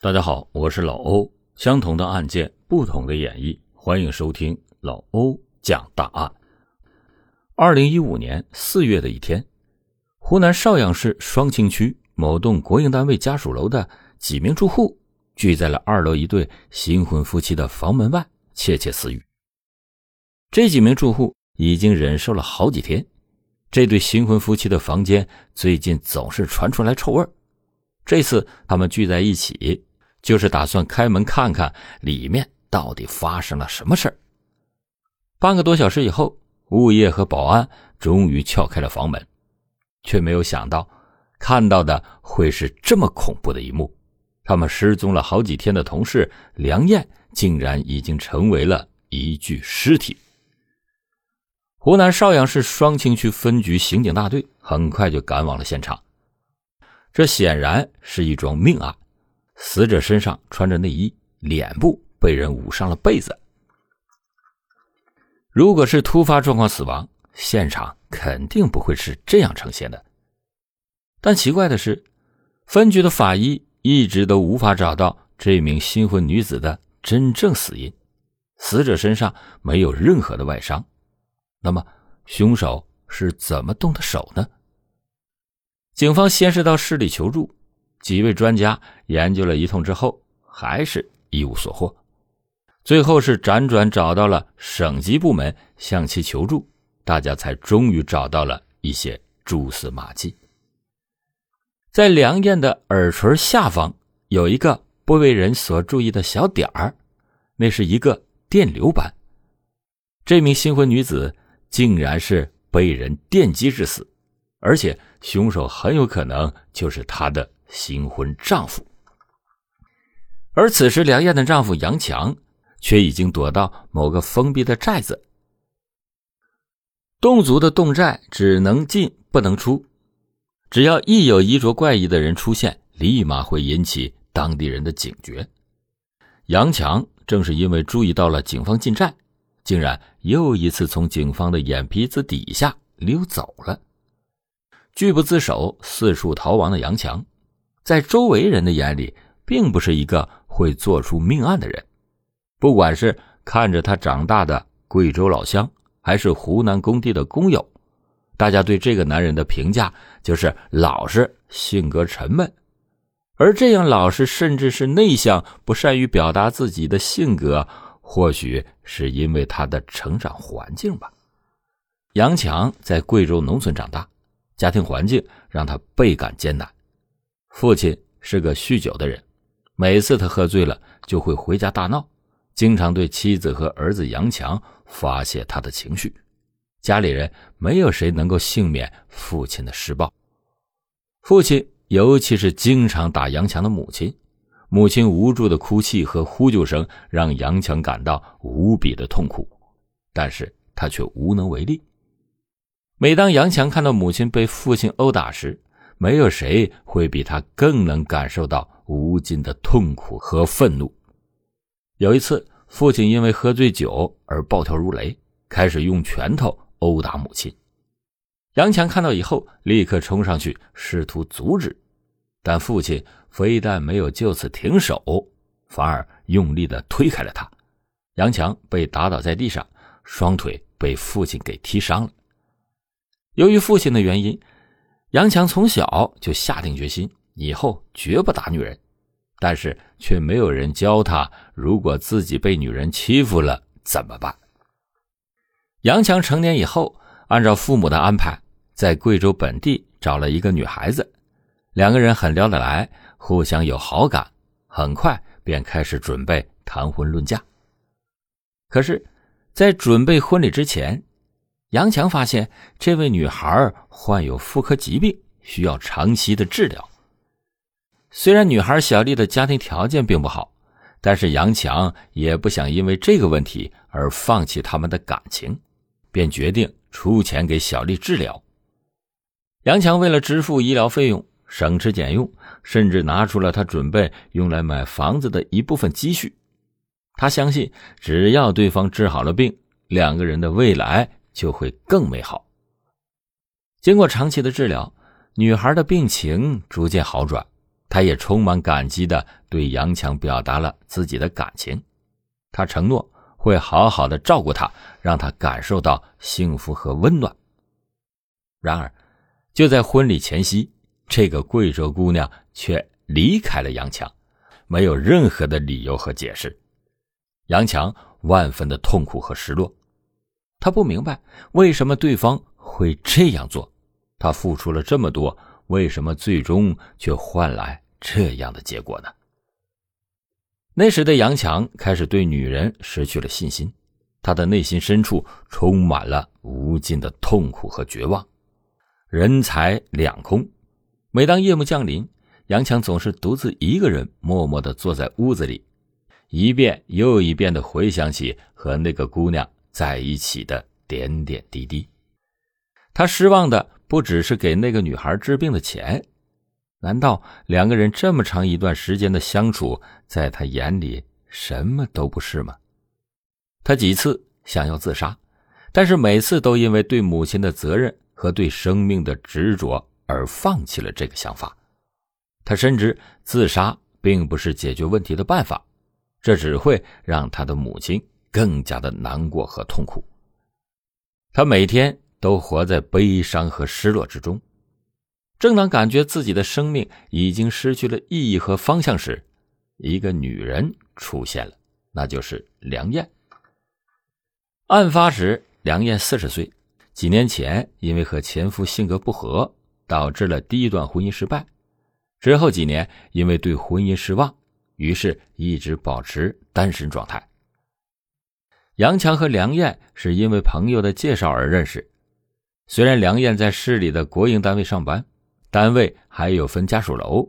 大家好，我是老欧。相同的案件，不同的演绎，欢迎收听老欧讲大案。二零一五年四月的一天，湖南邵阳市双清区某栋国营单位家属楼的几名住户聚在了二楼一对新婚夫妻的房门外窃窃私语。这几名住户已经忍受了好几天，这对新婚夫妻的房间最近总是传出来臭味这次他们聚在一起。就是打算开门看看里面到底发生了什么事儿。半个多小时以后，物业和保安终于撬开了房门，却没有想到看到的会是这么恐怖的一幕：他们失踪了好几天的同事梁艳，竟然已经成为了一具尸体。湖南邵阳市双清区分局刑警大队很快就赶往了现场，这显然是一桩命案。死者身上穿着内衣，脸部被人捂上了被子。如果是突发状况死亡，现场肯定不会是这样呈现的。但奇怪的是，分局的法医一直都无法找到这名新婚女子的真正死因。死者身上没有任何的外伤，那么凶手是怎么动的手呢？警方先是到市里求助。几位专家研究了一通之后，还是一无所获。最后是辗转找到了省级部门，向其求助，大家才终于找到了一些蛛丝马迹。在梁艳的耳垂下方有一个不为人所注意的小点儿，那是一个电流斑。这名新婚女子竟然是被人电击致死，而且凶手很有可能就是她的。新婚丈夫，而此时梁艳的丈夫杨强却已经躲到某个封闭的寨子。侗族的侗寨只能进不能出，只要一有衣着怪异的人出现，立马会引起当地人的警觉。杨强正是因为注意到了警方进寨，竟然又一次从警方的眼皮子底下溜走了。拒不自首、四处逃亡的杨强。在周围人的眼里，并不是一个会做出命案的人。不管是看着他长大的贵州老乡，还是湖南工地的工友，大家对这个男人的评价就是老实、性格沉闷。而这样老实，甚至是内向、不善于表达自己的性格，或许是因为他的成长环境吧。杨强在贵州农村长大，家庭环境让他倍感艰难。父亲是个酗酒的人，每次他喝醉了就会回家大闹，经常对妻子和儿子杨强发泄他的情绪。家里人没有谁能够幸免父亲的施暴。父亲尤其是经常打杨强的母亲，母亲无助的哭泣和呼救声让杨强感到无比的痛苦，但是他却无能为力。每当杨强看到母亲被父亲殴打时，没有谁会比他更能感受到无尽的痛苦和愤怒。有一次，父亲因为喝醉酒而暴跳如雷，开始用拳头殴打母亲。杨强看到以后，立刻冲上去试图阻止，但父亲非但没有就此停手，反而用力的推开了他。杨强被打倒在地上，双腿被父亲给踢伤了。由于父亲的原因。杨强从小就下定决心，以后绝不打女人，但是却没有人教他，如果自己被女人欺负了怎么办。杨强成年以后，按照父母的安排，在贵州本地找了一个女孩子，两个人很聊得来，互相有好感，很快便开始准备谈婚论嫁。可是，在准备婚礼之前，杨强发现这位女孩患有妇科疾病，需要长期的治疗。虽然女孩小丽的家庭条件并不好，但是杨强也不想因为这个问题而放弃他们的感情，便决定出钱给小丽治疗。杨强为了支付医疗费用，省吃俭用，甚至拿出了他准备用来买房子的一部分积蓄。他相信，只要对方治好了病，两个人的未来。就会更美好。经过长期的治疗，女孩的病情逐渐好转，她也充满感激的对杨强表达了自己的感情，她承诺会好好的照顾他，让他感受到幸福和温暖。然而，就在婚礼前夕，这个贵州姑娘却离开了杨强，没有任何的理由和解释。杨强万分的痛苦和失落，他不明白为什么对方会这样做，他付出了这么多。为什么最终却换来这样的结果呢？那时的杨强开始对女人失去了信心，他的内心深处充满了无尽的痛苦和绝望，人财两空。每当夜幕降临，杨强总是独自一个人默默的坐在屋子里，一遍又一遍的回想起和那个姑娘在一起的点点滴滴。他失望的。不只是给那个女孩治病的钱，难道两个人这么长一段时间的相处，在他眼里什么都不是吗？他几次想要自杀，但是每次都因为对母亲的责任和对生命的执着而放弃了这个想法。他深知自杀并不是解决问题的办法，这只会让他的母亲更加的难过和痛苦。他每天。都活在悲伤和失落之中。正当感觉自己的生命已经失去了意义和方向时，一个女人出现了，那就是梁燕。案发时，梁燕四十岁，几年前因为和前夫性格不合，导致了第一段婚姻失败。之后几年，因为对婚姻失望，于是一直保持单身状态。杨强和梁燕是因为朋友的介绍而认识。虽然梁燕在市里的国营单位上班，单位还有分家属楼，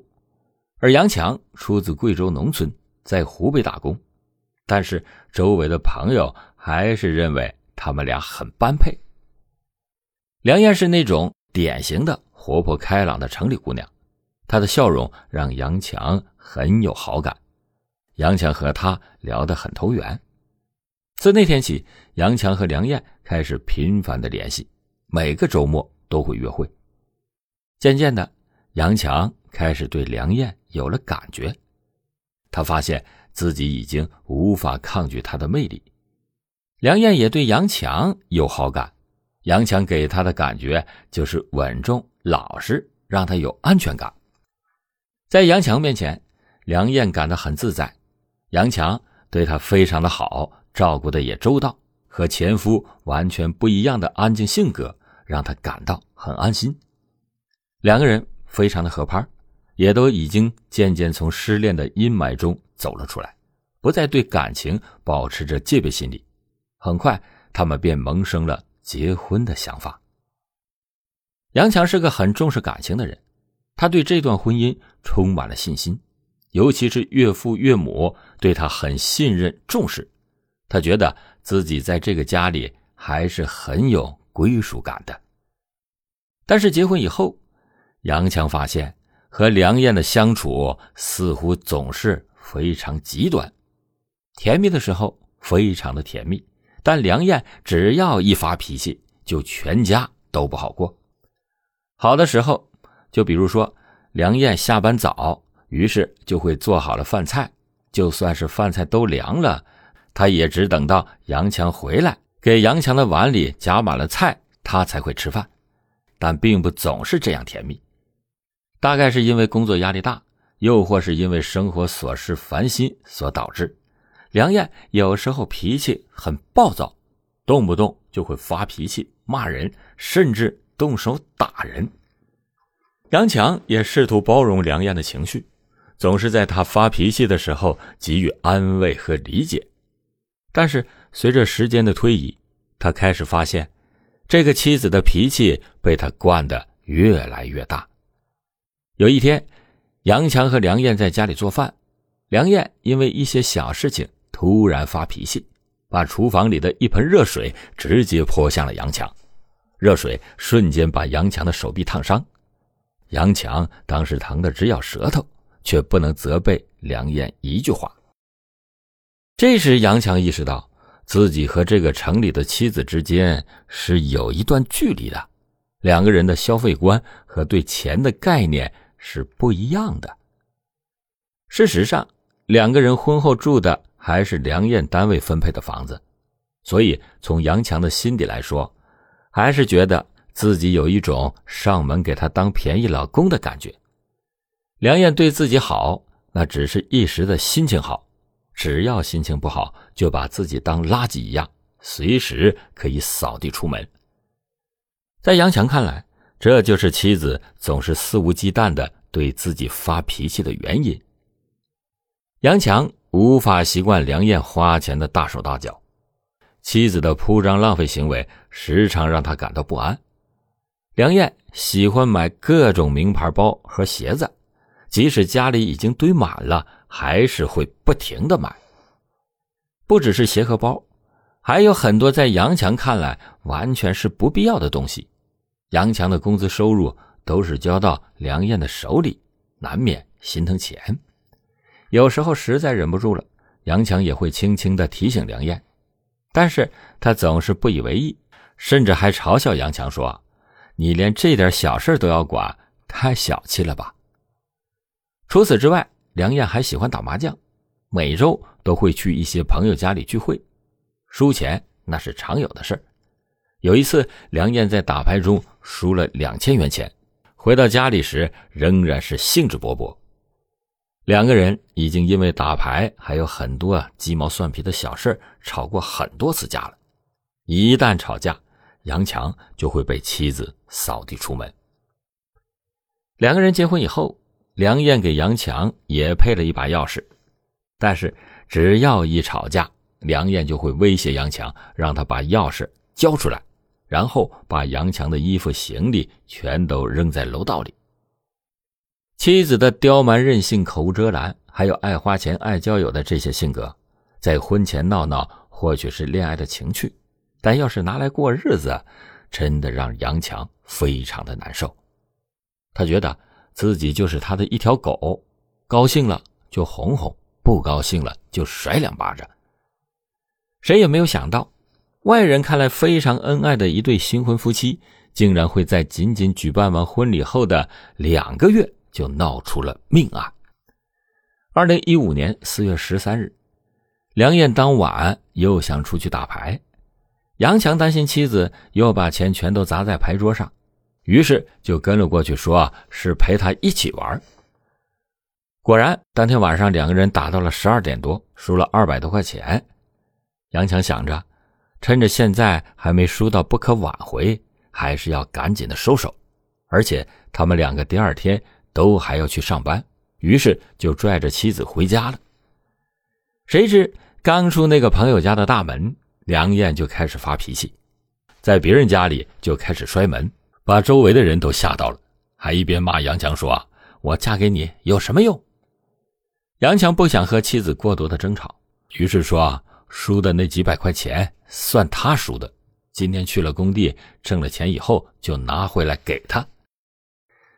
而杨强出自贵州农村，在湖北打工，但是周围的朋友还是认为他们俩很般配。梁燕是那种典型的活泼开朗的城里姑娘，她的笑容让杨强很有好感，杨强和她聊得很投缘。自那天起，杨强和梁燕开始频繁的联系。每个周末都会约会。渐渐的，杨强开始对梁燕有了感觉，他发现自己已经无法抗拒她的魅力。梁燕也对杨强有好感，杨强给她的感觉就是稳重老实，让她有安全感。在杨强面前，梁燕感到很自在，杨强对她非常的好，照顾的也周到，和前夫完全不一样的安静性格。让他感到很安心，两个人非常的合拍，也都已经渐渐从失恋的阴霾中走了出来，不再对感情保持着戒备心理。很快，他们便萌生了结婚的想法。杨强是个很重视感情的人，他对这段婚姻充满了信心，尤其是岳父岳母对他很信任重视，他觉得自己在这个家里还是很有。归属感的，但是结婚以后，杨强发现和梁燕的相处似乎总是非常极端。甜蜜的时候非常的甜蜜，但梁燕只要一发脾气，就全家都不好过。好的时候，就比如说梁燕下班早，于是就会做好了饭菜，就算是饭菜都凉了，他也只等到杨强回来。给杨强的碗里夹满了菜，他才会吃饭，但并不总是这样甜蜜。大概是因为工作压力大，又或是因为生活琐事烦心所导致，梁燕有时候脾气很暴躁，动不动就会发脾气、骂人，甚至动手打人。杨强也试图包容梁燕的情绪，总是在他发脾气的时候给予安慰和理解，但是。随着时间的推移，他开始发现，这个妻子的脾气被他惯得越来越大。有一天，杨强和梁燕在家里做饭，梁燕因为一些小事情突然发脾气，把厨房里的一盆热水直接泼向了杨强，热水瞬间把杨强的手臂烫伤。杨强当时疼得直咬舌头，却不能责备梁燕一句话。这时，杨强意识到。自己和这个城里的妻子之间是有一段距离的，两个人的消费观和对钱的概念是不一样的。事实上，两个人婚后住的还是梁燕单位分配的房子，所以从杨强的心底来说，还是觉得自己有一种上门给他当便宜老公的感觉。梁燕对自己好，那只是一时的心情好，只要心情不好，就把自己当垃圾一样，随时可以扫地出门。在杨强看来，这就是妻子总是肆无忌惮的对自己发脾气的原因。杨强无法习惯梁燕花钱的大手大脚，妻子的铺张浪费行为时常让他感到不安。梁燕喜欢买各种名牌包和鞋子，即使家里已经堆满了，还是会不停的买。不只是鞋和包。还有很多在杨强看来完全是不必要的东西，杨强的工资收入都是交到梁燕的手里，难免心疼钱。有时候实在忍不住了，杨强也会轻轻的提醒梁燕，但是他总是不以为意，甚至还嘲笑杨强说：“你连这点小事都要管，太小气了吧。”除此之外，梁燕还喜欢打麻将，每周都会去一些朋友家里聚会。输钱那是常有的事儿有一次，梁燕在打牌中输了两千元钱，回到家里时仍然是兴致勃勃。两个人已经因为打牌还有很多啊鸡毛蒜皮的小事吵过很多次架了。一旦吵架，杨强就会被妻子扫地出门。两个人结婚以后，梁燕给杨强也配了一把钥匙，但是只要一吵架，梁燕就会威胁杨强，让他把钥匙交出来，然后把杨强的衣服、行李全都扔在楼道里。妻子的刁蛮任性、口无遮拦，还有爱花钱、爱交友的这些性格，在婚前闹闹或许是恋爱的情趣，但要是拿来过日子，真的让杨强非常的难受。他觉得自己就是他的一条狗，高兴了就哄哄，不高兴了就甩两巴掌。谁也没有想到，外人看来非常恩爱的一对新婚夫妻，竟然会在仅仅举办完婚礼后的两个月就闹出了命案。二零一五年四月十三日，梁燕当晚又想出去打牌，杨强担心妻子又把钱全都砸在牌桌上，于是就跟了过去，说是陪他一起玩。果然，当天晚上两个人打到了十二点多，输了二百多块钱。杨强想着，趁着现在还没输到不可挽回，还是要赶紧的收手。而且他们两个第二天都还要去上班，于是就拽着妻子回家了。谁知刚出那个朋友家的大门，梁燕就开始发脾气，在别人家里就开始摔门，把周围的人都吓到了，还一边骂杨强说：“我嫁给你有什么用？”杨强不想和妻子过多的争吵，于是说。输的那几百块钱算他输的，今天去了工地挣了钱以后就拿回来给他。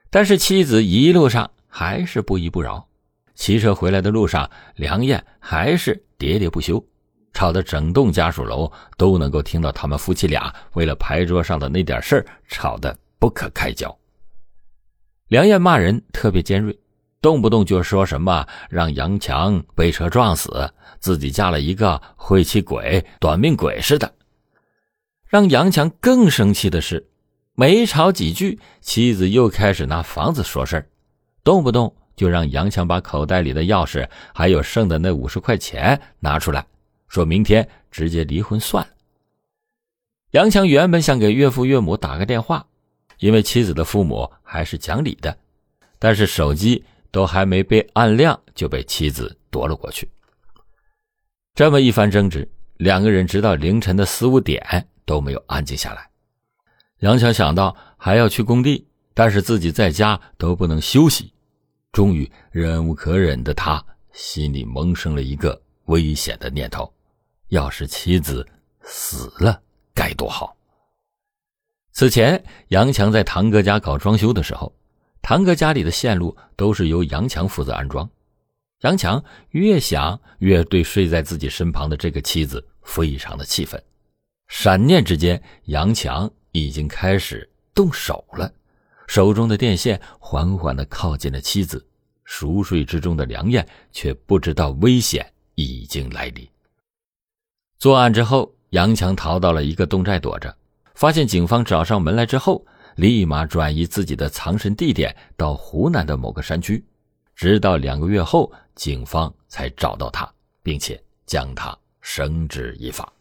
但是妻子一路上还是不依不饶，骑车回来的路上，梁燕还是喋喋不休，吵得整栋家属楼都能够听到他们夫妻俩为了牌桌上的那点事儿吵得不可开交。梁燕骂人特别尖锐。动不动就说什么让杨强被车撞死，自己嫁了一个晦气鬼、短命鬼似的。让杨强更生气的是，没吵几句，妻子又开始拿房子说事儿，动不动就让杨强把口袋里的钥匙还有剩的那五十块钱拿出来，说明天直接离婚算了。杨强原本想给岳父岳母打个电话，因为妻子的父母还是讲理的，但是手机。都还没被按亮，就被妻子夺了过去。这么一番争执，两个人直到凌晨的四五点都没有安静下来。杨强想到还要去工地，但是自己在家都不能休息，终于忍无可忍的他心里萌生了一个危险的念头：要是妻子死了该多好。此前，杨强在堂哥家搞装修的时候。堂哥家里的线路都是由杨强负责安装，杨强越想越对睡在自己身旁的这个妻子非常的气愤，闪念之间，杨强已经开始动手了，手中的电线缓缓的靠近了妻子，熟睡之中的梁燕却不知道危险已经来临。作案之后，杨强逃到了一个洞寨躲着，发现警方找上门来之后，立马转移自己的藏身地点到湖南的某个山区，直到两个月后，警方才找到他，并且将他绳之以法。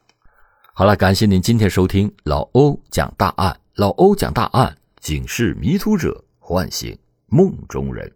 好了，感谢您今天收听老欧讲大案，老欧讲大案，警示迷途者，唤醒梦中人。